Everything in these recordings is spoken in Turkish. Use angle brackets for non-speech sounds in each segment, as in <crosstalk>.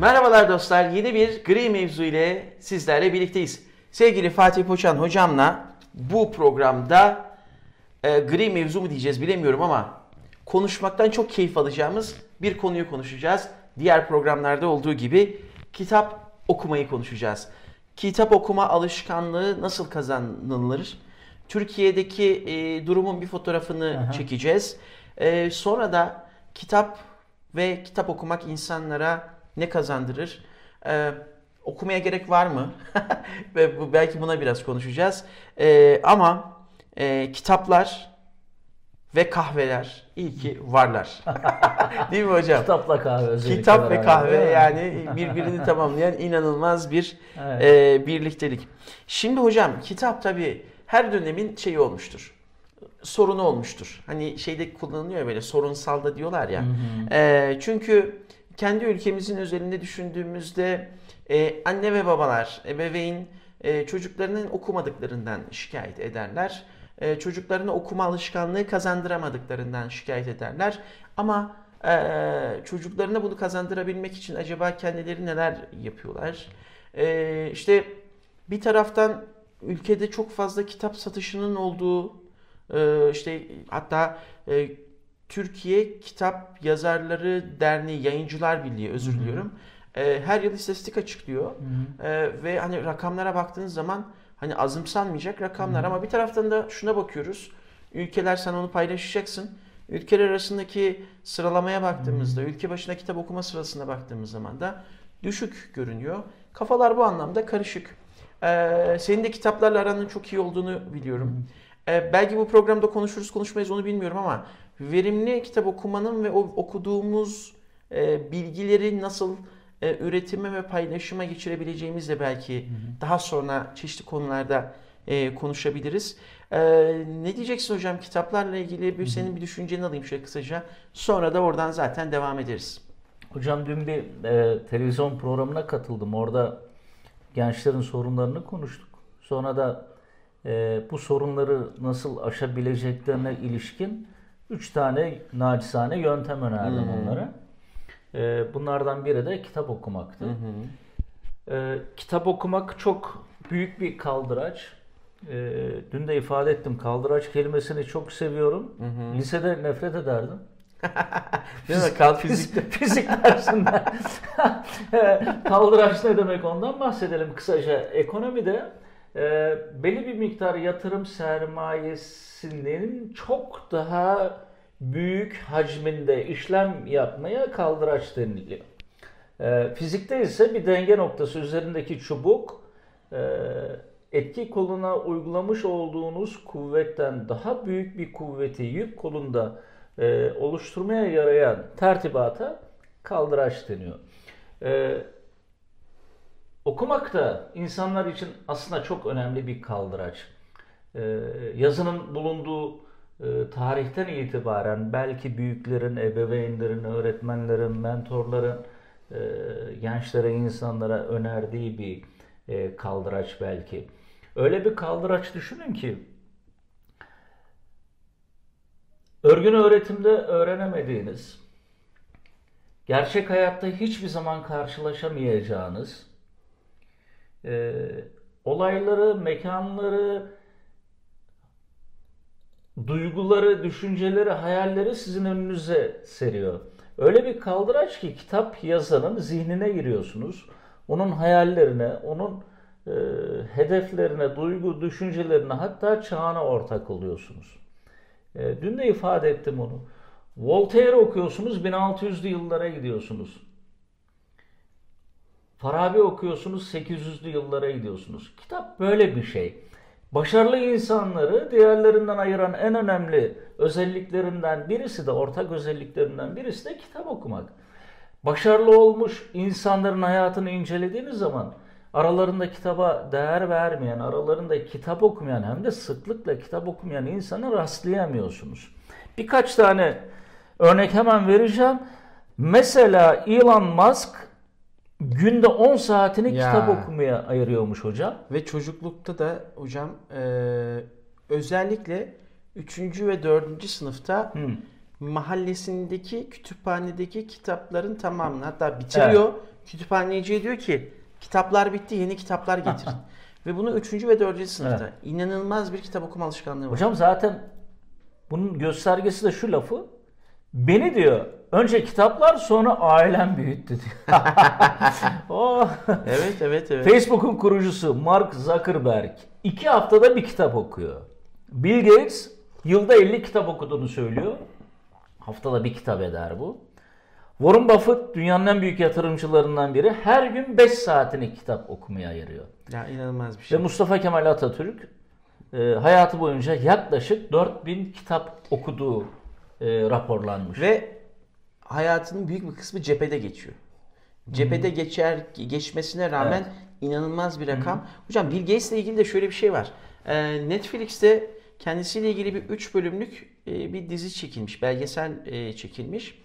Merhabalar dostlar. Yeni bir gri mevzu ile sizlerle birlikteyiz. Sevgili Fatih Poçan hocamla bu programda e, gri mevzu mu diyeceğiz bilemiyorum ama konuşmaktan çok keyif alacağımız bir konuyu konuşacağız. Diğer programlarda olduğu gibi kitap okumayı konuşacağız. Kitap okuma alışkanlığı nasıl kazanılır? Türkiye'deki e, durumun bir fotoğrafını Aha. çekeceğiz. E, sonra da kitap ve kitap okumak insanlara ne kazandırır? E, okumaya gerek var mı? <laughs> ve belki buna biraz konuşacağız. E, ama e, kitaplar ve kahveler iyi ki varlar. <laughs> Değil mi hocam? Kitapla kahve özellikle. Kitap ve kahve mi? yani birbirini <laughs> tamamlayan inanılmaz bir Evet. e, birliktelik. Şimdi hocam kitap tabii her dönemin şeyi olmuştur. Sorunu olmuştur. Hani şeyde kullanılıyor böyle sorunsal da diyorlar ya. Hı hı. E, çünkü kendi ülkemizin özelinde düşündüğümüzde e, anne ve babalar, ebeveyn e, çocuklarının okumadıklarından şikayet ederler. E, çocuklarına okuma alışkanlığı kazandıramadıklarından şikayet ederler. Ama e, çocuklarına bunu kazandırabilmek için acaba kendileri neler yapıyorlar? E, işte bir taraftan ülkede çok fazla kitap satışının olduğu, e, işte hatta e, Türkiye Kitap Yazarları Derneği, Yayıncılar Birliği özür diliyorum. E, her yıl istatistik açıklıyor. Ee, ve hani rakamlara baktığınız zaman hani azımsanmayacak rakamlar Hı hı. ama bir taraftan da şuna bakıyoruz. Ülkeler sen onu paylaşacaksın. Ülkeler arasındaki sıralamaya baktığımızda, ülke başına kitap okuma sırasına baktığımız zaman da düşük görünüyor. Kafalar bu anlamda karışık. Ee, senin de kitaplarla aranın çok iyi olduğunu biliyorum. Ee, belki bu programda konuşuruz konuşmayız onu bilmiyorum ama verimli kitap okumanın ve o okuduğumuz e, bilgileri nasıl e, üretime ve paylaşıma geçirebileceğimiz belki daha sonra çeşitli konularda e, konuşabiliriz. E, ne diyeceksin hocam kitaplarla ilgili bir senin bir düşünceni alayım şöyle kısaca. Sonra da oradan zaten devam ederiz. Hocam dün bir e, televizyon programına katıldım. Orada gençlerin sorunlarını konuştuk. Sonra da e, bu sorunları nasıl aşabileceklerine ilişkin üç tane nacizane yöntem önerdim Hmm. onlara. E, bunlardan biri de kitap okumaktı. E, kitap okumak çok büyük bir kaldıraç. E, dün de ifade ettim. Kaldıraç kelimesini çok seviyorum. Lisede nefret ederdim. <laughs> Değil mi? Kal Fizik, fizik dersinden. <laughs> Kaldıraç ne demek ondan bahsedelim kısaca. Ekonomide e, belli bir miktar yatırım sermayesinin çok daha büyük hacminde işlem yapmaya kaldıraç deniliyor. E, fizikte ise bir denge noktası üzerindeki çubuk e, etki koluna uygulamış olduğunuz kuvvetten daha büyük bir kuvveti yük kolunda e, oluşturmaya yarayan tertibata kaldıraç deniyor. E, okumak da insanlar için aslında çok önemli bir kaldıraç. E, yazının bulunduğu e, tarihten itibaren belki büyüklerin, ebeveynlerin, öğretmenlerin, mentorların e, gençlere, insanlara önerdiği bir e, kaldıraç belki. Öyle bir kaldıraç düşünün ki örgün öğretimde öğrenemediğiniz, gerçek hayatta hiçbir zaman karşılaşamayacağınız e, olayları, mekanları, duyguları, düşünceleri, hayalleri sizin önünüze seriyor. Öyle bir kaldıraç ki kitap yazanın zihnine giriyorsunuz. Onun hayallerine, onun e, hedeflerine, duygu, düşüncelerine hatta çağına ortak oluyorsunuz. E, dün de ifade ettim onu. Voltaire okuyorsunuz 1600'lü yıllara gidiyorsunuz. Farabi okuyorsunuz 800'lü yıllara gidiyorsunuz. Kitap böyle bir şey. Başarılı insanları diğerlerinden ayıran en önemli özelliklerinden birisi de ortak özelliklerinden birisi de kitap okumak. Başarılı olmuş insanların hayatını incelediğiniz zaman aralarında kitaba değer vermeyen, aralarında kitap okumayan hem de sıklıkla kitap okumayan insana rastlayamıyorsunuz. Birkaç tane örnek hemen vereceğim. Mesela Elon Musk günde 10 saatini Ya. kitap okumaya ayırıyormuş hocam. Ve çocuklukta da hocam e, özellikle 3. ve 4. sınıfta Hı. mahallesindeki kütüphanedeki kitapların tamamını hatta bitiriyor. Kütüphaneciye diyor ki kitaplar bitti yeni kitaplar getirin. <laughs> ve bunu 3. ve 4. sınıfta. İnanılmaz bir kitap okuma alışkanlığı var. Hocam zaten bunun göstergesi de şu lafı. Beni diyor önce kitaplar sonra ailem büyüttü diyor. <laughs> oh. Evet evet evet. Facebook'un kurucusu Mark Zuckerberg iki haftada bir kitap okuyor. Bill Gates yılda 50 kitap okuduğunu söylüyor. Haftada bir kitap eder bu. Warren Buffett dünyanın en büyük yatırımcılarından biri. Her gün 5 saatini kitap okumaya ayırıyor. Ya inanılmaz bir Ve şey. Mustafa Kemal Atatürk e, hayatı boyunca yaklaşık 4000 kitap okuduğu e, raporlanmış. Ve hayatının büyük bir kısmı cephede geçiyor. Cephede geçer geçmesine rağmen inanılmaz bir rakam. Hocam Bill Gates ile ilgili de şöyle bir şey var. Ee, Netflix'te kendisiyle ilgili bir 3 bölümlük e, bir dizi çekilmiş, belgesel e, çekilmiş.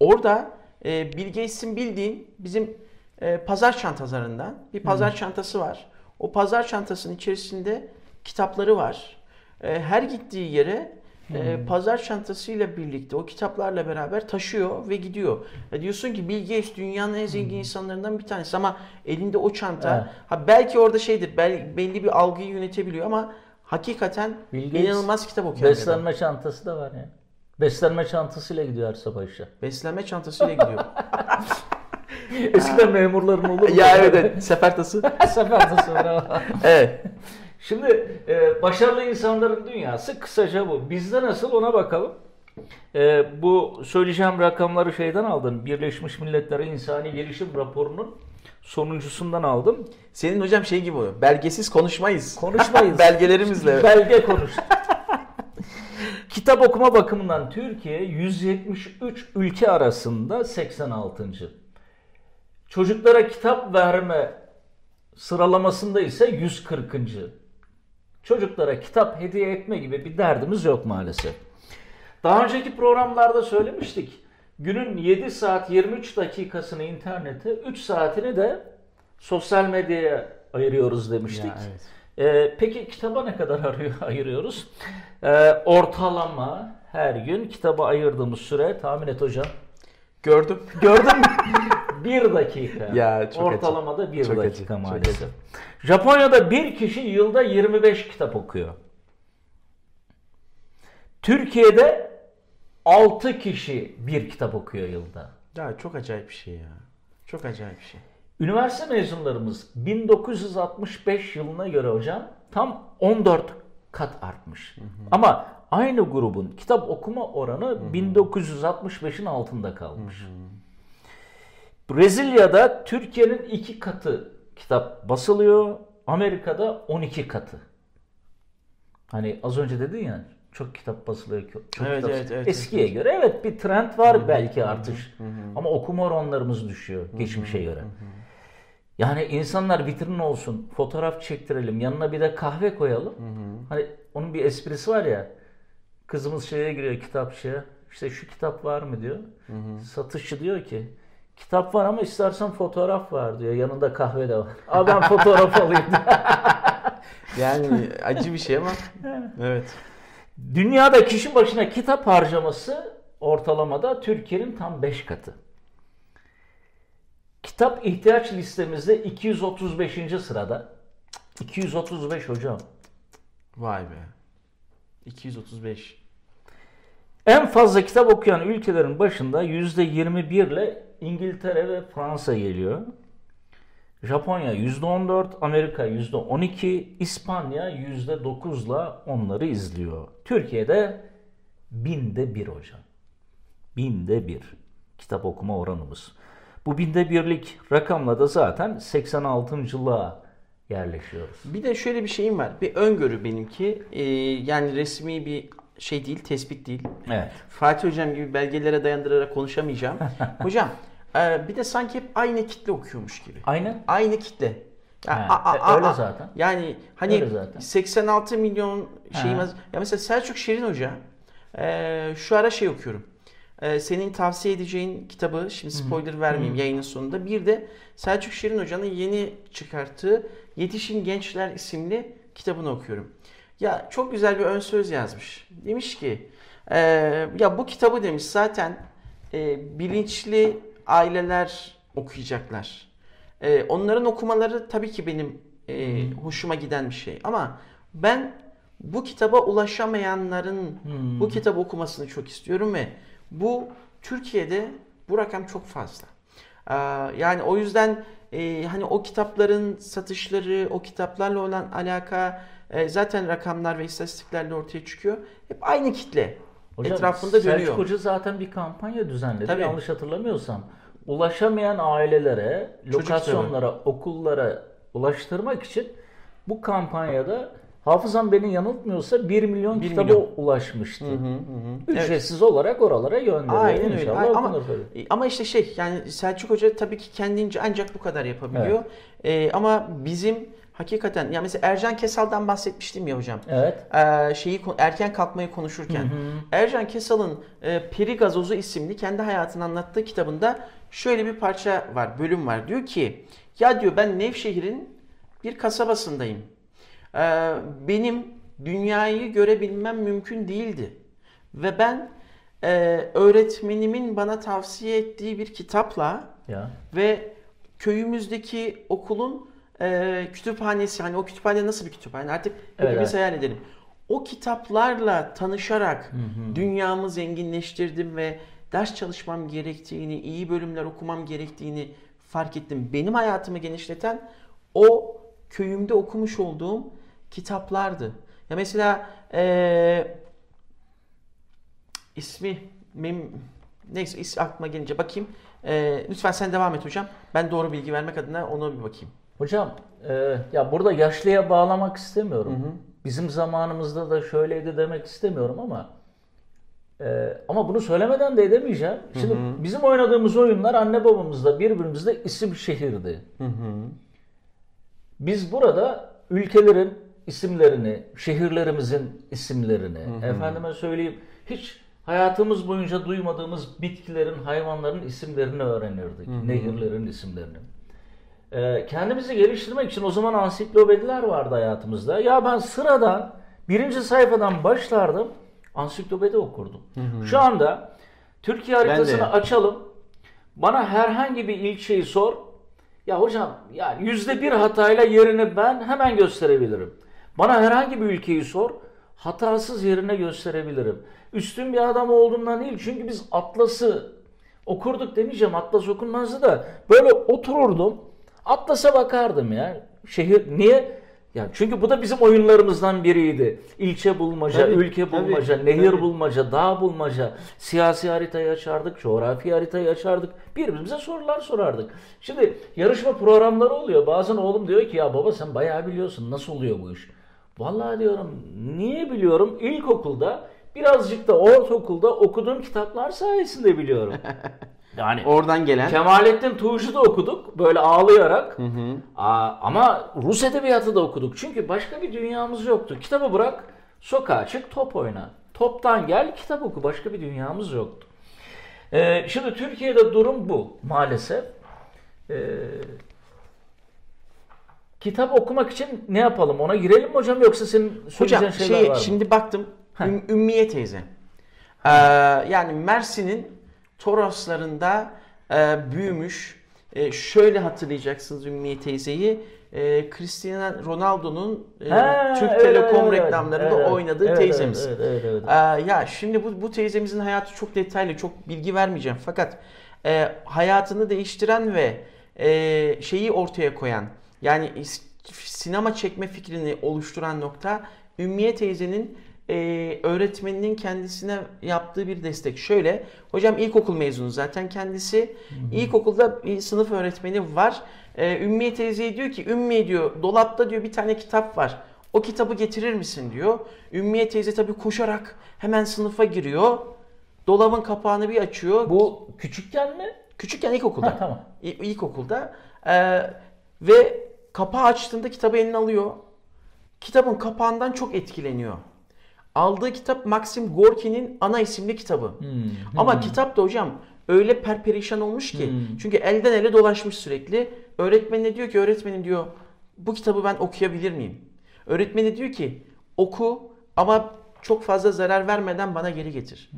Orada e, Bill Gates'in bildiğin bizim e, pazar çantalarından bir pazar çantası var. O pazar çantasının içerisinde kitapları var. E, her gittiği yere e, pazar çantasıyla birlikte o kitaplarla beraber taşıyor ve gidiyor. E, diyorsun ki Bill Gates dünyanın en zengin insanlarından bir tanesi ama elinde o çanta. Evet. Ha belki orada şeydir, bel- belli bir algıyı yönetebiliyor ama hakikaten Bill Gates inanılmaz kitap adam. Beslenme çantası da var ya. Beslenme çantasıyla gidiyor her sabah işe. Beslenme çantasıyla gidiyor. <laughs> Eskiden memurların olur mu? ya evet, sefer tası. <laughs> Sefer tası var. Evet. Şimdi e, başarılı insanların dünyası kısaca bu. Bizde nasıl ona bakalım. E, bu söyleyeceğim rakamları şeyden aldım. Birleşmiş Milletler İnsani Gelişim Raporu'nun sonuncusundan aldım. Senin hocam şey gibi oluyor. Belgesiz konuşmayız. Konuşmayız. <laughs> Belgelerimizle. Belge konuş. <laughs> Kitap okuma bakımından Türkiye 173 ülke arasında 86. Çocuklara kitap verme sıralamasında ise 140. Çocuklara kitap hediye etme gibi bir derdimiz yok maalesef. Daha önceki programlarda söylemiştik. Günün 7 saat 23 dakikasını internete, 3 saatini de sosyal medyaya ayırıyoruz demiştik. Ya, evet. Ee, peki kitaba ne kadar arıyor, <laughs> ayırıyoruz? Ee, ortalama her gün kitaba ayırdığımız süre tahmin et hocam. Gördüm. <laughs> Gördün mü? bir dakika. Ya, çok Ortalamada bir Çok dakika acı, çok maalesef. acı. Japonya'da bir kişi yılda 25 kitap okuyor. Türkiye'de 6 kişi bir kitap okuyor yılda. Ya çok acayip bir şey ya. Çok acayip bir şey. Üniversite mezunlarımız 1965 yılına göre hocam tam 14 kat artmış. Ama aynı grubun kitap okuma oranı 1965'in altında kalmış. Brezilya'da Türkiye'nin iki katı kitap basılıyor. Amerika'da 12 katı. Hani az önce dedin ya çok kitap basılıyor. Çok Evet, kitap- evet, evet, Eskiye göre evet bir trend var belki artış. Ama okuma oranlarımız düşüyor geçmişe göre. Yani insanlar vitrin olsun, fotoğraf çektirelim, yanına bir de kahve koyalım. Hani onun bir esprisi var ya. Kızımız şeye giriyor kitapçıya. İşte şu kitap var mı diyor. Satışçı diyor ki kitap var ama istersen fotoğraf var diyor. Yanında kahve de var. Aa ben <laughs> fotoğraf alayım. <laughs> Yani acı bir şey ama. Evet. Dünyada kişi başına kitap harcaması ortalamada Türkiye'nin tam 5 katı. Kitap ihtiyaç listemizde 235. sırada. 235 hocam. Vay be. 235. En fazla kitap okuyan ülkelerin başında %21 ile İngiltere ve Fransa geliyor. Japonya %14, Amerika %12, İspanya %9 ile onları izliyor. Türkiye'de binde bir hocam. Binde bir kitap okuma oranımız. Bu binde birlik rakamla da zaten 86.lığa yerleşiyoruz. Bir de şöyle bir şeyim var. Bir öngörü benimki. Ee, yani resmi bir şey değil, tespit değil. Evet. Fatih Hocam gibi belgelere dayandırarak konuşamayacağım. <laughs> Hocam e, bir de sanki hep aynı kitle okuyormuş gibi. Aynen. Aynı kitle. Ya, Ha, e, öyle zaten. Yani hani Öyle zaten. 86 milyon şeyimiz. Ya mesela Selçuk Şirin Hoca e, şu ara şey okuyorum. E, senin tavsiye edeceğin kitabı şimdi spoiler vermeyeyim yayının sonunda. Bir de Selçuk Şirin Hoca'nın yeni çıkarttığı Yetişin Gençler isimli kitabını okuyorum. Ya çok güzel bir ön söz yazmış. Demiş ki e, ya bu kitabı demiş zaten e, bilinçli aileler okuyacaklar. E, onların okumaları tabii ki benim e, hoşuma giden bir şey. Ama ben bu kitaba ulaşamayanların Hmm. bu kitabı okumasını çok istiyorum ve bu Türkiye'de bu rakam çok fazla. Ee, Yani o yüzden e, hani o kitapların satışları, o kitaplarla olan alaka e, zaten rakamlar ve istatistiklerle ortaya çıkıyor. Hep aynı kitle Hocam, etrafında dönüyor. Selçuk Hoca zaten bir kampanya düzenledi. Tabii. Yanlış hatırlamıyorsam. Ulaşamayan ailelere, Çocuk lokasyonlara, okullara ulaştırmak için bu kampanyada hafızam beni yanıltmıyorsa 1 milyon Bir kitaba milyon. ulaşmıştı. Hı hı hı. Evet. Ücretsiz olarak oralara gönderiyor. Aynen öyle. Ay- Ama, tabii. ama işte şey yani Selçuk Hoca tabii ki kendince ancak bu kadar yapabiliyor. Ee, ama bizim hakikaten ya mesela Ercan Kesal'dan bahsetmiştim ya hocam. Evet. Ee, şeyi erken kalkmayı konuşurken Ercan Kesal'ın e, Peri Gazozu isimli kendi hayatını anlattığı kitabında şöyle bir parça var, bölüm var. Diyor ki ya diyor ben Nevşehir'in bir kasabasındayım. Ee, benim dünyayı görebilmem mümkün değildi. Ve ben e, öğretmenimin bana tavsiye ettiği bir kitapla Ya. ve köyümüzdeki okulun e, kütüphanesi hani o kütüphane nasıl bir kütüphane artık Evet, hepimiz evet. hayal edelim. O kitaplarla tanışarak dünyamı zenginleştirdim ve ders çalışmam gerektiğini, iyi bölümler okumam gerektiğini fark ettim. Benim hayatımı genişleten o köyümde okumuş olduğum kitaplardı. Ya mesela e, ismi mem, neyse is aklıma gelince bakayım. Ee, lütfen sen devam et hocam. Ben doğru bilgi vermek adına ona bir bakayım. Hocam e, ya burada yaşlıya bağlamak istemiyorum. Bizim zamanımızda da şöyleydi demek istemiyorum ama e, ama bunu söylemeden de edemeyeceğim. Şimdi bizim oynadığımız oyunlar anne babamızda birbirimizde isim şehirdi. Biz burada ülkelerin isimlerini, şehirlerimizin isimlerini, efendime söyleyeyim hiç hayatımız boyunca duymadığımız bitkilerin, hayvanların isimlerini öğrenirdik. Nehirlerin isimlerini. Ee, kendimizi geliştirmek için o zaman ansiklopediler vardı hayatımızda. Ya ben sıradan birinci sayfadan başlardım, ansiklopedi okurdum. Şu anda Türkiye haritasını açalım. Bana herhangi bir ilçeyi sor. Ya hocam ya yüzde bir hatayla yerini ben hemen gösterebilirim. Bana herhangi bir ülkeyi sor. Hatasız yerine gösterebilirim. Üstün bir adam olduğumdan değil. Çünkü biz Atlas'ı okurduk demeyeceğim. Atlas okunmazdı da böyle otururdum. Atlas'a bakardım ya. Şehir niye? Ya çünkü bu da bizim oyunlarımızdan biriydi. İlçe bulmaca, Tabii, ülke tabii, bulmaca, nehir tabii. bulmaca, dağ bulmaca, siyasi haritayı açardık, coğrafi haritayı açardık. Birbirimize sorular sorardık. Şimdi yarışma programları oluyor. Bazen oğlum diyor ki ya baba sen bayağı biliyorsun. Nasıl oluyor bu iş? Vallahi diyorum niye biliyorum? İlkokulda birazcık da ortaokulda okuduğum kitaplar sayesinde biliyorum. <laughs> Yani Oradan gelen. Kemalettin Tuğcu'yu da okuduk böyle ağlayarak. Aa, ama Rus edebiyatı da okuduk. Çünkü başka bir dünyamız yoktu. Kitabı bırak, sokağa çık, top oyna. Toptan gel, kitap oku. Başka bir dünyamız yoktu. Ee, şimdi Türkiye'de durum bu maalesef. Ee, kitap okumak için ne yapalım? Ona girelim mi hocam yoksa senin söyleyeceğin Hocam şeyler şey, var mı? şimdi baktım Üm- Ümmiye teyze. Ee, yani Mersin'in Toroslarında e, büyümüş. E, şöyle hatırlayacaksınız Ümmiye teyzeyi. E, Cristiano Ronaldo'nun e, Ha, Türk evet, Telekom evet, reklamlarında evet, oynadığı evet, teyzemiz. Evet, evet, evet, evet. Ee, ya şimdi bu, bu teyzemizin hayatı çok detaylı, çok bilgi vermeyeceğim. Fakat e, hayatını değiştiren ve e, şeyi ortaya koyan, yani sinema çekme fikrini oluşturan nokta Ümmiye teyzenin e, öğretmeninin kendisine yaptığı bir destek. Şöyle, hocam ilkokul mezunu zaten kendisi. İlkokulda bir sınıf öğretmeni var. E, Ümmiye teyzeye diyor ki, Ümmiye diyor, dolapta diyor bir tane kitap var. O kitabı getirir misin diyor. Ümmiye teyze tabii koşarak hemen sınıfa giriyor. Dolabın kapağını bir açıyor. Bu küçükken mi? Küçükken ilkokulda. Ha, tamam. İ- İlkokulda. Ee, ve kapağı açtığında kitabı eline alıyor. Kitabın kapağından çok etkileniyor. Aldığı kitap Maxim Gorki'nin Ana isimli kitabı. Ama kitap da hocam öyle perperişan olmuş ki. Çünkü elden ele dolaşmış sürekli. Öğretmenine diyor ki öğretmenim diyor bu kitabı ben okuyabilir miyim? Öğretmeni diyor ki oku ama çok fazla zarar vermeden bana geri getir.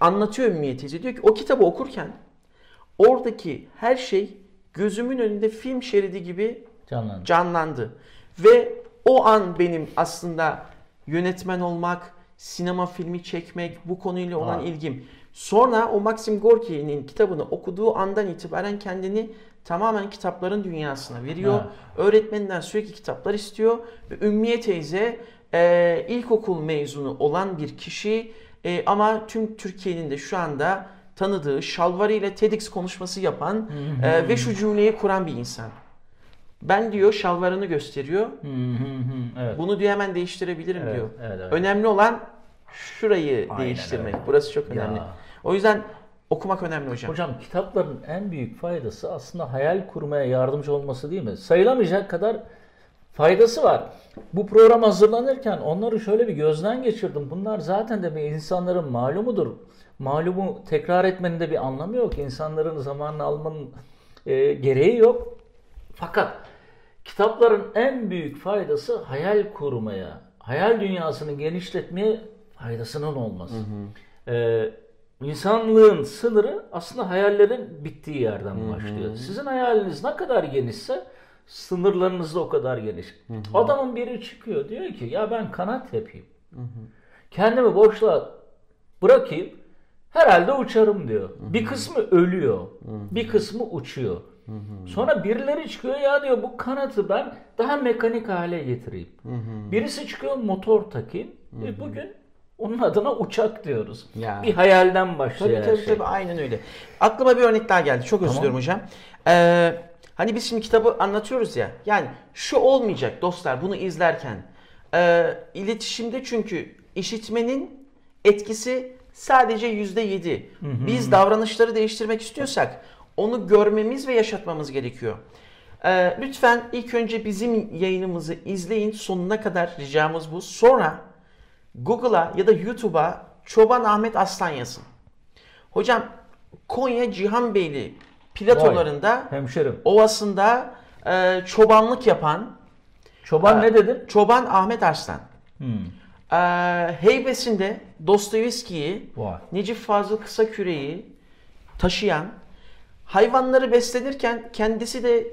Anlatıyor Ümmiye teyze. Diyor ki o kitabı okurken oradaki her şey gözümün önünde film şeridi gibi Canlandı. canlandı. Ve o an benim aslında yönetmen olmak, sinema filmi çekmek, bu konuyla olan Ha. ilgim. Sonra o Maxim Gorki'nin kitabını okuduğu andan itibaren kendini tamamen kitapların dünyasına veriyor. Ha. Öğretmeninden sürekli kitaplar istiyor. Ve Ümmiye teyze e, ilkokul mezunu olan bir kişi e, ama tüm Türkiye'nin de şu anda tanıdığı şalvarıyla TEDx konuşması yapan e, ve şu cümleyi kuran bir insan. Ben diyor şalvarını gösteriyor. Hı hı hı. Evet. Bunu diyor hemen değiştirebilirim Evet, diyor. evet, evet. Önemli olan şurayı Aynen değiştirmek. öyle. Burası çok önemli. Ya. O yüzden okumak önemli hocam. Hocam kitapların en büyük faydası aslında hayal kurmaya yardımcı olması değil mi? Sayılamayacak kadar faydası var. Bu program hazırlanırken onları şöyle bir gözden geçirdim. Bunlar zaten de bir insanların malumudur. Malumu tekrar etmenin de bir anlamı yok. İnsanların zamanını almanın e, gereği yok. Fakat kitapların en büyük faydası hayal kurmaya, hayal dünyasını genişletmeye faydasının olması. Ee, insanlığın sınırı aslında hayallerin bittiği yerden başlıyor. Sizin hayaliniz ne kadar genişse sınırlarınız da o kadar geniş. Adamın biri çıkıyor diyor ki ya ben kanat yapayım. Kendimi boşluğa bırakayım herhalde uçarım diyor. Bir kısmı ölüyor. Bir kısmı uçuyor. Sonra birileri çıkıyor ya diyor bu kanatı ben daha mekanik hale getireyim. Birisi çıkıyor motor takayım. E bugün onun adına uçak diyoruz. Ya. Bir hayalden başlıyor Tabii tabii şey. tabii aynen öyle. Aklıma bir örnek daha geldi. Çok özür Tamam. hocam. Ee, hani biz şimdi kitabı anlatıyoruz ya. Yani şu olmayacak dostlar bunu izlerken. Ee, iletişimde çünkü işitmenin etkisi sadece yüzde yedi. Biz davranışları değiştirmek istiyorsak onu görmemiz ve yaşatmamız gerekiyor. Ee, lütfen ilk önce bizim yayınımızı izleyin sonuna kadar ricamız bu. Sonra Google'a ya da YouTube'a Çoban Ahmet Aslan yazın. Hocam Konya Cihanbeyli platolarında Hemşerim. ovasında e, çobanlık yapan Çoban ne dedin? Çoban Ahmet Arslan. Hmm. E, heybesinde Dostoyevski'yi. Necip Fazıl Kısaküre'yi taşıyan, hayvanları beslenirken kendisi de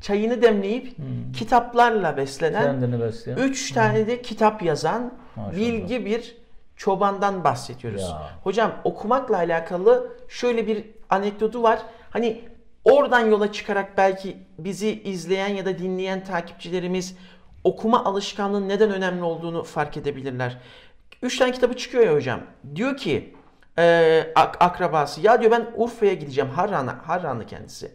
çayını demleyip kitaplarla beslenen, Kendini besleyen. üç tane de kitap yazan Maşallah. bilgi bir çobandan bahsediyoruz. Ya. Hocam okumakla alakalı şöyle bir anekdotu var. Hani oradan yola çıkarak belki bizi izleyen ya da dinleyen takipçilerimiz okuma alışkanlığının neden önemli olduğunu fark edebilirler. Üç tane kitabı çıkıyor ya hocam. Diyor ki e, ak- akrabası ya diyor ben Urfa'ya gideceğim. Harran'a, Harranlı kendisi.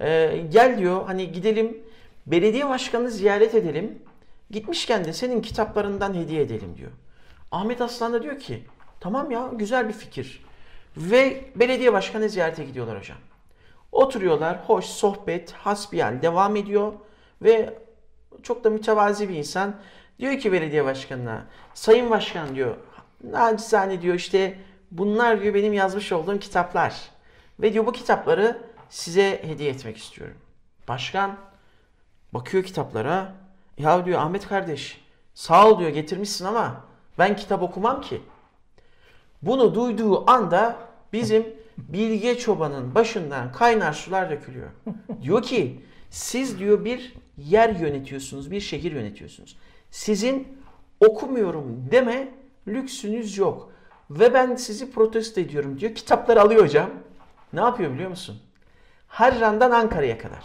E, gel diyor hani gidelim belediye başkanını ziyaret edelim. Gitmişken de senin kitaplarından hediye edelim diyor. Ahmet Aslan da diyor ki tamam ya güzel bir fikir. Ve belediye başkanı ziyarete gidiyorlar hocam. Oturuyorlar, hoş sohbet, hasbihal devam ediyor ve çok da mütevazi bir insan. Diyor ki belediye başkanına, sayın başkan diyor, nacizane diyor işte bunlar diyor benim yazmış olduğum kitaplar. Ve diyor bu kitapları size hediye etmek istiyorum. Başkan bakıyor kitaplara, ya diyor Ahmet kardeş sağ ol diyor getirmişsin ama ben kitap okumam ki. Bunu duyduğu anda bizim Bilge Çoban'ın başından kaynar sular dökülüyor. Diyor ki siz diyor bir yer yönetiyorsunuz, bir şehir yönetiyorsunuz. Sizin okumuyorum deme lüksünüz yok. Ve ben sizi protesto ediyorum diyor. Kitapları alıyor hocam. Ne yapıyor biliyor musun? Harran'dan Ankara'ya kadar.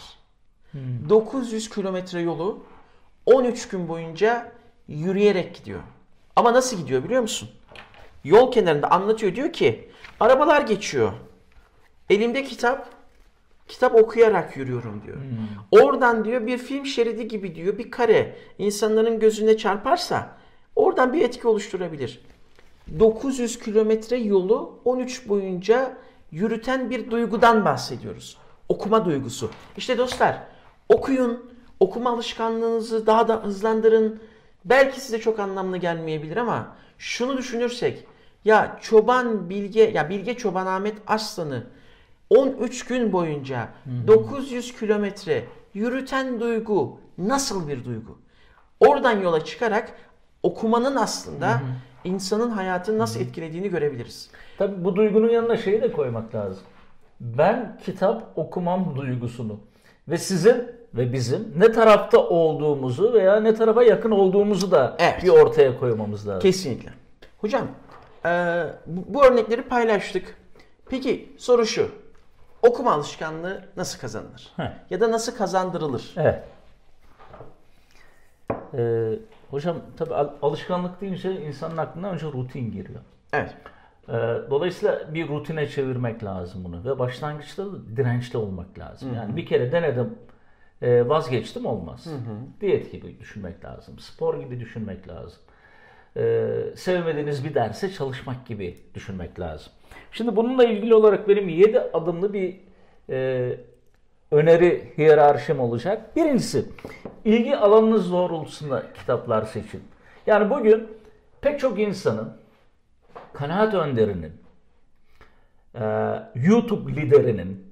900 kilometre yolu 13 gün boyunca yürüyerek gidiyor. Ama nasıl gidiyor biliyor musun? Yol kenarında anlatıyor diyor ki arabalar geçiyor. Elimde kitap kitap okuyarak yürüyorum diyor. Oradan diyor bir film şeridi gibi diyor bir kare insanların gözüne çarparsa oradan bir etki oluşturabilir. 900 kilometre yolu 13 boyunca yürüten bir duygudan bahsediyoruz. Okuma duygusu. İşte dostlar okuyun, okuma alışkanlığınızı daha da hızlandırın. Belki size çok anlamlı gelmeyebilir ama şunu düşünürsek ya Çoban Bilge ya Bilge Çoban Ahmet Arslan'ı 13 gün boyunca 900 kilometre yürüten duygu nasıl bir duygu? Oradan yola çıkarak okumanın aslında insanın hayatını nasıl etkilediğini görebiliriz. Tabii bu duygunun yanına şeyi de koymak lazım. Ben kitap okumam duygusunu ve sizin ve bizim ne tarafta olduğumuzu veya ne tarafa yakın olduğumuzu da Evet. bir ortaya koymamız lazım. Kesinlikle. Hocam e, bu, örnekleri paylaştık. Peki soru şu. Okuma alışkanlığı nasıl kazanılır? Heh. Ya da nasıl kazandırılır? Evet. Ee, hocam tabii al- alışkanlık deyince insanın aklına önce rutin giriyor. Evet. Ee, dolayısıyla bir rutine çevirmek lazım bunu ve başlangıçta da dirençli olmak lazım. Yani bir kere denedim, e, vazgeçtim olmaz. Diyet gibi düşünmek lazım, spor gibi düşünmek lazım. Ee, sevmediğiniz bir derse çalışmak gibi düşünmek lazım. Şimdi bununla ilgili olarak benim 7 adımlı bir e, öneri hiyerarşim olacak. Birincisi, ilgi alanınız doğrultusunda kitaplar seçin. Yani bugün pek çok insanın kanaat önderinin, e, YouTube liderinin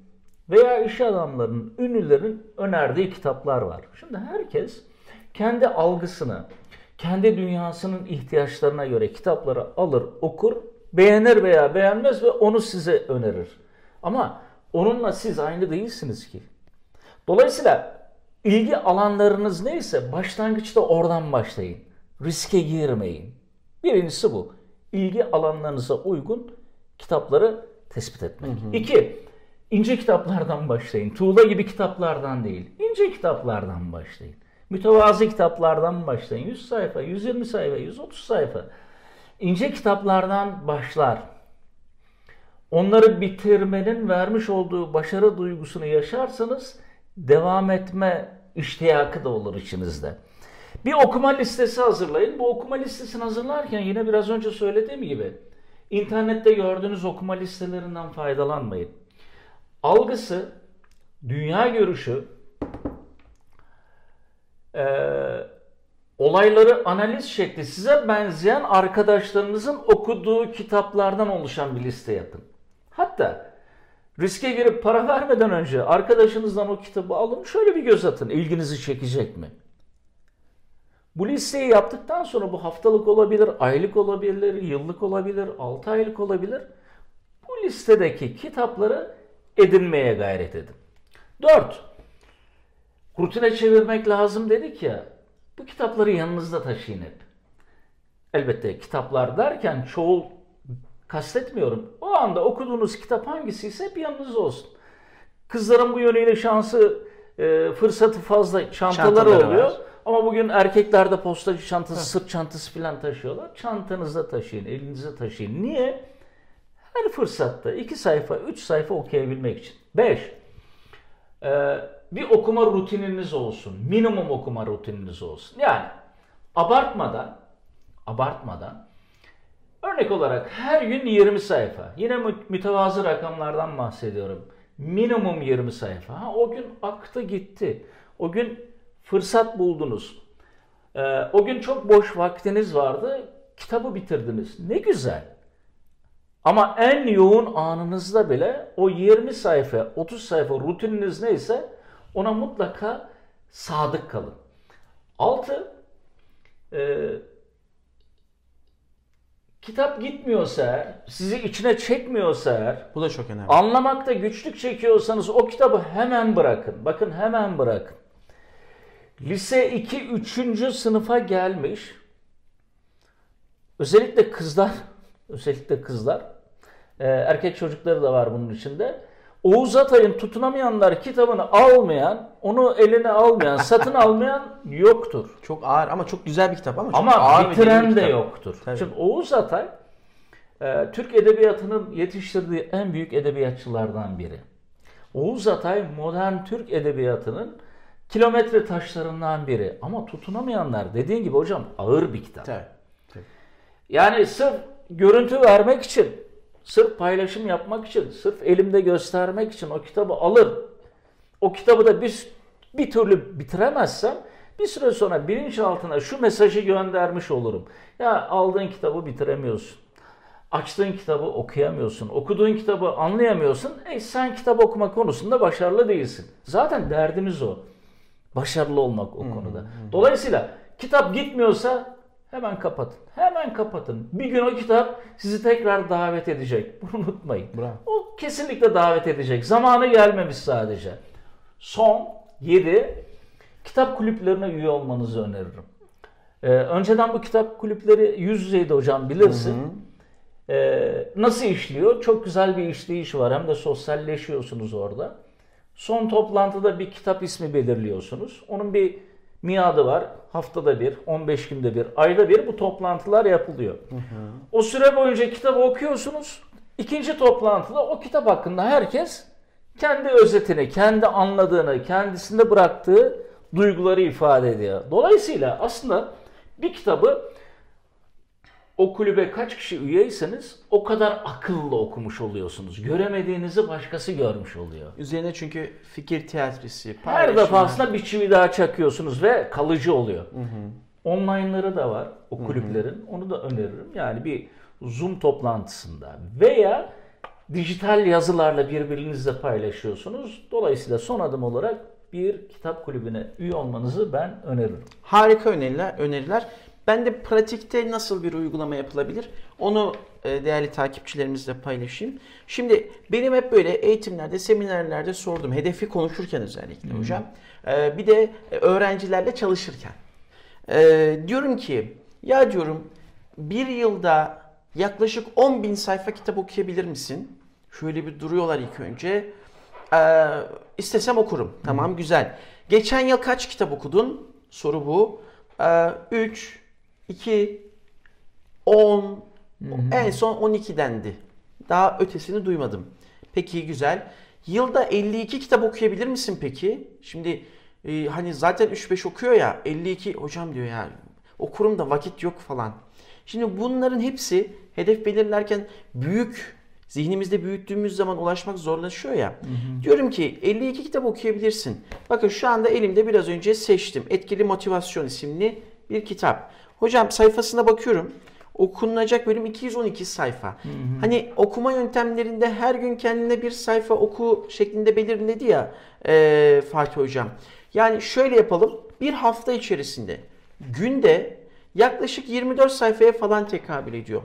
veya iş adamlarının, ünlülerin önerdiği kitaplar var. Şimdi herkes kendi algısına, kendi dünyasının ihtiyaçlarına göre kitapları alır, okur, beğenir veya beğenmez ve onu size önerir. Ama onunla siz aynı değilsiniz ki. Dolayısıyla ilgi alanlarınız neyse başlangıçta oradan başlayın. Riske girmeyin. Birincisi bu. İlgi alanlarınıza uygun kitapları tespit etmek. İki, ince kitaplardan başlayın. Tuğla gibi kitaplardan değil. İnce kitaplardan başlayın. Mütevazı kitaplardan başlayın. 100 sayfa, 120 sayfa, 130 sayfa. İnce kitaplardan başlar. Onları bitirmenin vermiş olduğu başarı duygusunu yaşarsanız devam etme iştiyakı da olur içinizde. Bir okuma listesi hazırlayın. Bu okuma listesini hazırlarken yine biraz önce söylediğim gibi internette gördüğünüz okuma listelerinden faydalanmayın. Algısı, dünya görüşü, eee, olayları analiz şekli size benzeyen arkadaşlarınızın okuduğu kitaplardan oluşan bir liste yapın. Hatta riske girip para <laughs> vermeden önce arkadaşınızdan o kitabı alın şöyle bir göz atın. İlginizi çekecek mi? Bu listeyi yaptıktan sonra bu haftalık olabilir, aylık olabilir, yıllık olabilir, 6 aylık olabilir. Bu listedeki kitapları edinmeye gayret edin. 4. Rutine çevirmek lazım dedik ya. Bu kitapları yanınızda taşıyın hep. Elbette kitaplar derken çoğul kastetmiyorum. O anda okuduğunuz kitap hangisiyse hep yanınızda olsun. Kızların bu yönüyle şansı, e, fırsatı fazla çantaları, Çantaları oluyor. var. Ama bugün erkekler de postacı çantası, sırt çantası falan taşıyorlar. Çantanızda taşıyın, elinize taşıyın. Niye? Her fırsatta iki sayfa, üç sayfa okuyabilmek için. Beş, ee, bir okuma rutininiz olsun. Minimum okuma rutininiz olsun. Yani abartmadan abartmadan örnek olarak her gün 20 sayfa. Yine mü- mütevazı rakamlardan bahsediyorum. Minimum 20 sayfa. Ha, o gün aktı gitti. O gün fırsat buldunuz. Ee, o gün çok boş vaktiniz vardı. Kitabı bitirdiniz. Ne güzel. Ama en yoğun anınızda bile o 20 sayfa, 30 sayfa rutininiz neyse ona mutlaka sadık kalın. 6. kitap gitmiyorsa eğer, sizi içine çekmiyorsa eğer, Bu da çok önemli. anlamakta güçlük çekiyorsanız o kitabı hemen bırakın. Bakın hemen bırakın. Lise 2 3. sınıfa gelmiş. Özellikle kızlar, <laughs> özellikle kızlar, e, erkek çocukları da var bunun içinde. Oğuz Atay'ın tutunamayanlar kitabını almayan, onu eline almayan, <laughs> satın almayan yoktur. Çok ağır ama çok güzel bir kitap ama çok Ama ağır derin bir bitiren de kitap. yoktur. Tabii. Şimdi Oğuz Atay e, Türk edebiyatının yetiştirdiği en büyük edebiyatçılardan biri. Oğuz Atay modern Türk edebiyatının kilometre taşlarından biri. Ama tutunamayanlar dediğin gibi hocam ağır bir kitap. Tabii. Tabii. Yani sırf görüntü vermek için, sırf paylaşım yapmak için, sırf elimde göstermek için o kitabı alır. O kitabı da bir, bir türlü bitiremezsem bir süre sonra bilinçaltına şu mesajı göndermiş olurum. Ya aldığın kitabı bitiremiyorsun. Açtığın kitabı okuyamıyorsun. Okuduğun kitabı anlayamıyorsun. E sen kitap okuma konusunda başarılı değilsin. Zaten derdimiz o. Başarılı olmak o konuda. Dolayısıyla kitap gitmiyorsa Hemen kapatın. Hemen kapatın. Bir gün o kitap sizi tekrar davet edecek. <laughs> Bunu unutmayın. Bravo. O kesinlikle davet edecek. Zamanı gelmemiş sadece. Son 7 kitap kulüplerine üye olmanızı öneririm. Ee, önceden bu kitap kulüpleri yüz yüzeydi hocam bilirsin. Ee, nasıl işliyor? Çok güzel bir işleyiş var. Hem de sosyalleşiyorsunuz orada. Son toplantıda bir kitap ismi belirliyorsunuz. Onun bir miadı var. Haftada bir, 15 günde bir, ayda bir bu toplantılar yapılıyor. O süre boyunca kitabı okuyorsunuz. İkinci toplantıda o kitap hakkında herkes kendi özetini, kendi anladığını, kendisinde bıraktığı duyguları ifade ediyor. Dolayısıyla aslında bir kitabı o kulübe kaç kişi üyeyseniz o kadar akıllı okumuş oluyorsunuz. Göremediğinizi başkası görmüş oluyor. Üzerine çünkü fikir tiyatrosu, Her defasında bir çivi daha çakıyorsunuz ve kalıcı oluyor. Online'ları da var o kulüplerin. Onu da öneririm. Yani bir Zoom toplantısında veya dijital yazılarla birbirinizle paylaşıyorsunuz. Dolayısıyla son adım olarak bir kitap kulübüne üye olmanızı ben öneririm. Harika öneriler, öneriler. Ben de pratikte nasıl bir uygulama yapılabilir onu e, değerli takipçilerimizle paylaşayım. Şimdi benim hep böyle eğitimlerde, seminerlerde sordum. Hedefi konuşurken özellikle hocam. E, bir de e, öğrencilerle çalışırken. Diyorum ki ya diyorum bir yılda yaklaşık 10 bin sayfa kitap okuyabilir misin? Şöyle bir duruyorlar ilk önce. Ee, istesem okurum. Tamam güzel. Geçen yıl kaç kitap okudun? Soru bu. Ee, 3, 2, 10, en son 12 dendi. Daha ötesini duymadım. Peki güzel. Yılda 52 kitap okuyabilir misin peki? Şimdi e, hani zaten 3-5 okuyor ya 52 hocam diyor ya okurum da vakit yok falan. Şimdi bunların hepsi hedef belirlerken büyük zihnimizde büyüttüğümüz zaman ulaşmak zorlaşıyor ya. Diyorum ki 52 kitap okuyabilirsin. Bakın şu anda elimde biraz önce seçtim. Etkili Motivasyon isimli bir kitap. Hocam sayfasına bakıyorum. Okunacak bölüm 212 sayfa. Hani okuma yöntemlerinde her gün kendine bir sayfa oku şeklinde belirledi ya e, Fatih Hocam. Yani şöyle yapalım. Bir hafta içerisinde günde yaklaşık 24 sayfaya falan tekabül ediyor.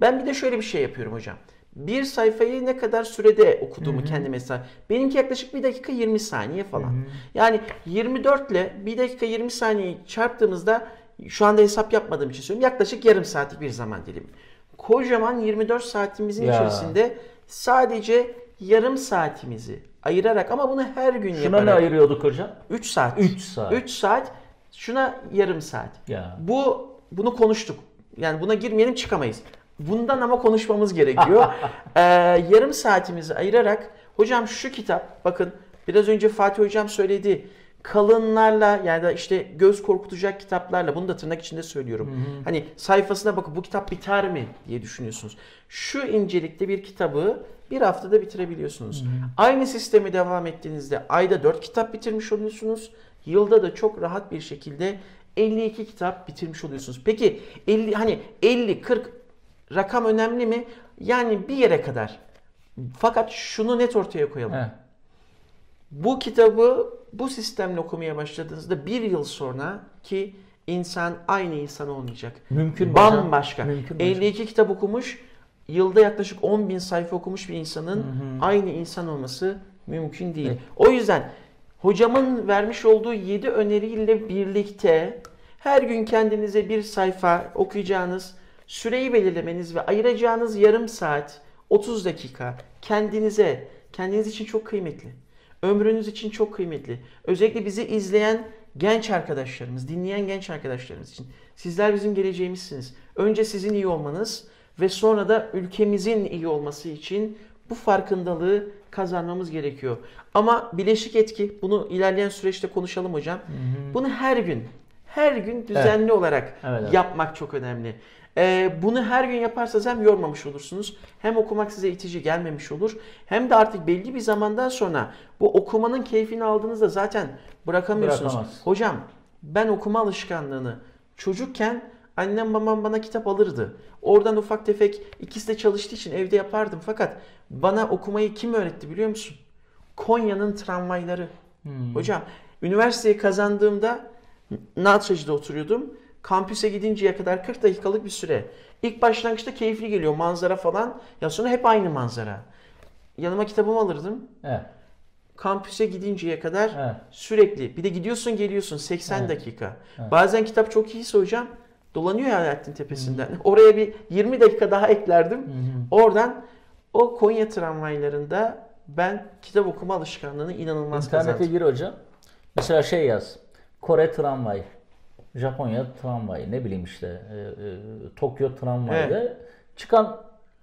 Ben bir de şöyle bir şey yapıyorum hocam. Bir sayfayı ne kadar sürede okuduğumu kendi mesela. Benimki yaklaşık 1 dakika 20 saniye falan. Yani 24 ile 1 dakika 20 saniyeyi çarptığımızda şu anda hesap yapmadığım için söylüyorum. Yaklaşık yarım saatlik bir zaman dilimi. Kocaman 24 saatimizin Ya. içerisinde sadece yarım saatimizi ayırarak ama bunu her gün Şuna ne yaparak. ayırıyorduk hocam? 3 saat. Üç saat. 3 saat. Şuna yarım saat. Ya. Bu bunu konuştuk. Yani buna girmeyelim çıkamayız. Bundan ama konuşmamız gerekiyor. <laughs> Ee, yarım saatimizi ayırarak hocam şu kitap bakın biraz önce Fatih hocam söyledi. Kalınlarla yani da işte göz korkutacak kitaplarla bunu da tırnak içinde söylüyorum. Hani sayfasına bakın bu kitap biter mi diye düşünüyorsunuz. Şu incelikte bir kitabı bir haftada bitirebiliyorsunuz. Aynı sistemi devam ettiğinizde ayda 4 kitap bitirmiş oluyorsunuz. Yılda da çok rahat bir şekilde 52 kitap bitirmiş oluyorsunuz. Peki 50 hani 50 40 rakam önemli mi? Yani bir yere kadar. Fakat şunu net ortaya koyalım. He. Bu kitabı bu sistemle okumaya başladığınızda bir yıl sonra ki insan aynı insan olmayacak. Mümkün? Bambaşka. Mümkün mü hocam? 52 kitap okumuş, yılda yaklaşık 10 bin sayfa okumuş bir insanın aynı insan olması mümkün değil. Evet. O yüzden hocamın vermiş olduğu 7 öneriyle birlikte her gün kendinize bir sayfa okuyacağınız, süreyi belirlemeniz ve ayıracağınız yarım saat, 30 dakika kendinize, kendiniz için çok kıymetli. Ömrünüz için çok kıymetli. Özellikle bizi izleyen genç arkadaşlarımız, dinleyen genç arkadaşlarımız için. Sizler bizim geleceğimizsiniz. Önce sizin iyi olmanız ve sonra da ülkemizin iyi olması için bu farkındalığı kazanmamız gerekiyor. Ama bileşik etki, bunu ilerleyen süreçte konuşalım hocam. Bunu her gün, her gün düzenli olarak Evet, evet. yapmak çok önemli. Ee, bunu her gün yaparsanız hem yormamış olursunuz, hem okumak size itici gelmemiş olur, hem de artık belli bir zamandan sonra bu okumanın keyfini aldığınızda zaten bırakamıyorsunuz. Bırakamaz. Hocam ben okuma alışkanlığını çocukken annem babam bana kitap alırdı. Oradan ufak tefek ikisi de çalıştığı için evde yapardım. Fakat bana okumayı kim öğretti biliyor musun? Konya'nın tramvayları. Hocam üniversiteyi kazandığımda Natracı'da oturuyordum. Kampüse gidinceye kadar 40 dakikalık bir süre. İlk başlangıçta keyifli geliyor manzara falan. Ya sonra hep aynı manzara. Yanıma kitabımı alırdım. Evet. Kampüse gidinceye kadar Evet. sürekli. Bir de gidiyorsun geliyorsun 80 Evet. dakika. Evet. Bazen kitap çok iyiyse hocam dolanıyor Alaaddin Tepesi'nden. Oraya bir 20 dakika daha eklerdim. Oradan o Konya tramvaylarında ben kitap okuma alışkanlığını inanılmaz İnternete kazandım. gir hocam. Mesela şey yaz. Kore tramvay. Japonya tramvayı. Ne bileyim işte. e, e, Tokyo tramvayı. Çıkan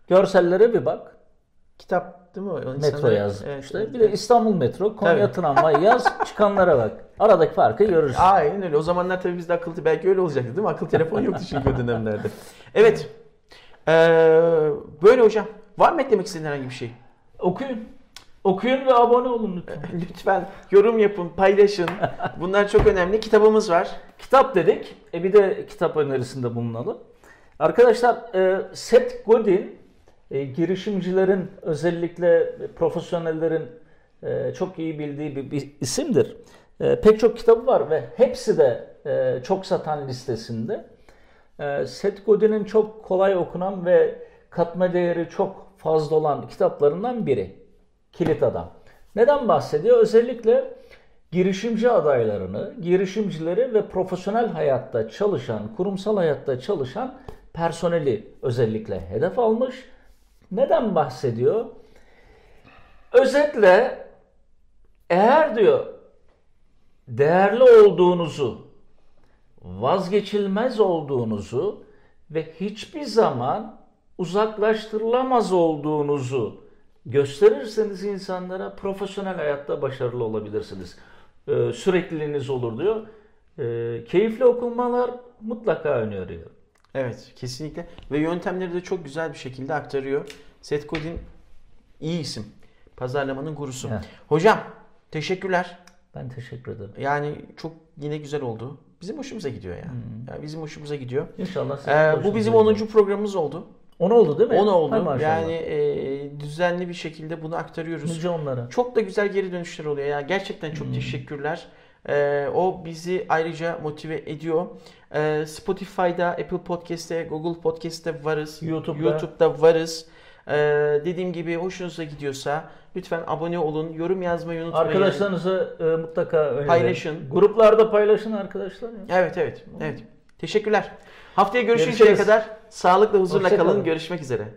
görsellere bir bak. Kitap değil mi? o? Metro yaz. Evet, işte evet, bir de İstanbul metro, Konya Tabii. tramvay yaz. <laughs> Çıkanlara bak. Aradaki farkı görürsün. Aynen öyle. O zamanlar tabii bizde akıllı belki öyle olacaktı değil mi? Akıl telefon yoktu çünkü o dönemlerde. Evet. Ee, böyle hocam. Var mı eklemek istediğin herhangi bir şey? Okuyun. Okuyun ve abone olun lütfen. <laughs> Lütfen yorum yapın, paylaşın. <laughs> Bunlar çok önemli. Kitabımız var. Kitap dedik. E bir de kitap önerisinde bulunalım. Arkadaşlar e, Seth Godin e, girişimcilerin özellikle profesyonellerin e, çok iyi bildiği bir, bir isimdir. E, pek çok kitabı var ve hepsi de e, çok satan listesinde. E, Seth Godin'in çok kolay okunan ve katma değeri çok fazla olan kitaplarından biri. Kilit Adam. Neden bahsediyor? Özellikle girişimci adaylarını, girişimcileri ve profesyonel hayatta çalışan, kurumsal hayatta çalışan personeli özellikle hedef almış. Neden bahsediyor? Özetle eğer diyor değerli olduğunuzu, vazgeçilmez olduğunuzu ve hiçbir zaman uzaklaştırılamaz olduğunuzu gösterirseniz insanlara profesyonel hayatta başarılı olabilirsiniz. Ee, sürekliliğiniz olur diyor. Ee, keyifli okumalar mutlaka öneriyor. Evet, kesinlikle. Ve yöntemleri de çok güzel bir şekilde aktarıyor. Seth Godin iyi isim. Pazarlamanın gurusu. Evet. Hocam, teşekkürler. Ben teşekkür ederim. Yani çok yine güzel oldu. Bizim hoşumuza gidiyor ya. Yani bizim hoşumuza gidiyor. İnşallah Ee, bu bizim gider. 10. programımız oldu. 10 oldu değil mi? 10 oldu. Hay maşallah. Yani e, düzenli bir şekilde bunu aktarıyoruz. Nice onlara. Çok da güzel geri dönüşler oluyor ya. Gerçekten çok teşekkürler. Ee, o bizi ayrıca motive ediyor. Ee, Spotify'da, Apple Podcast'te, Google Podcast'te varız. YouTube'da. YouTube'da varız. Ee, dediğim gibi hoşunuza gidiyorsa lütfen abone olun, yorum yazmayı unutmayın. Arkadaşlarınıza e, mutlaka önerin. Paylaşın. Gruplarda paylaşın arkadaşlar. ya. Evet evet. Evet. Teşekkürler. Haftaya görüşünceye Görüşürüz. kadar sağlıkla huzurla Hoşça kalın. kalın. Görüşmek üzere.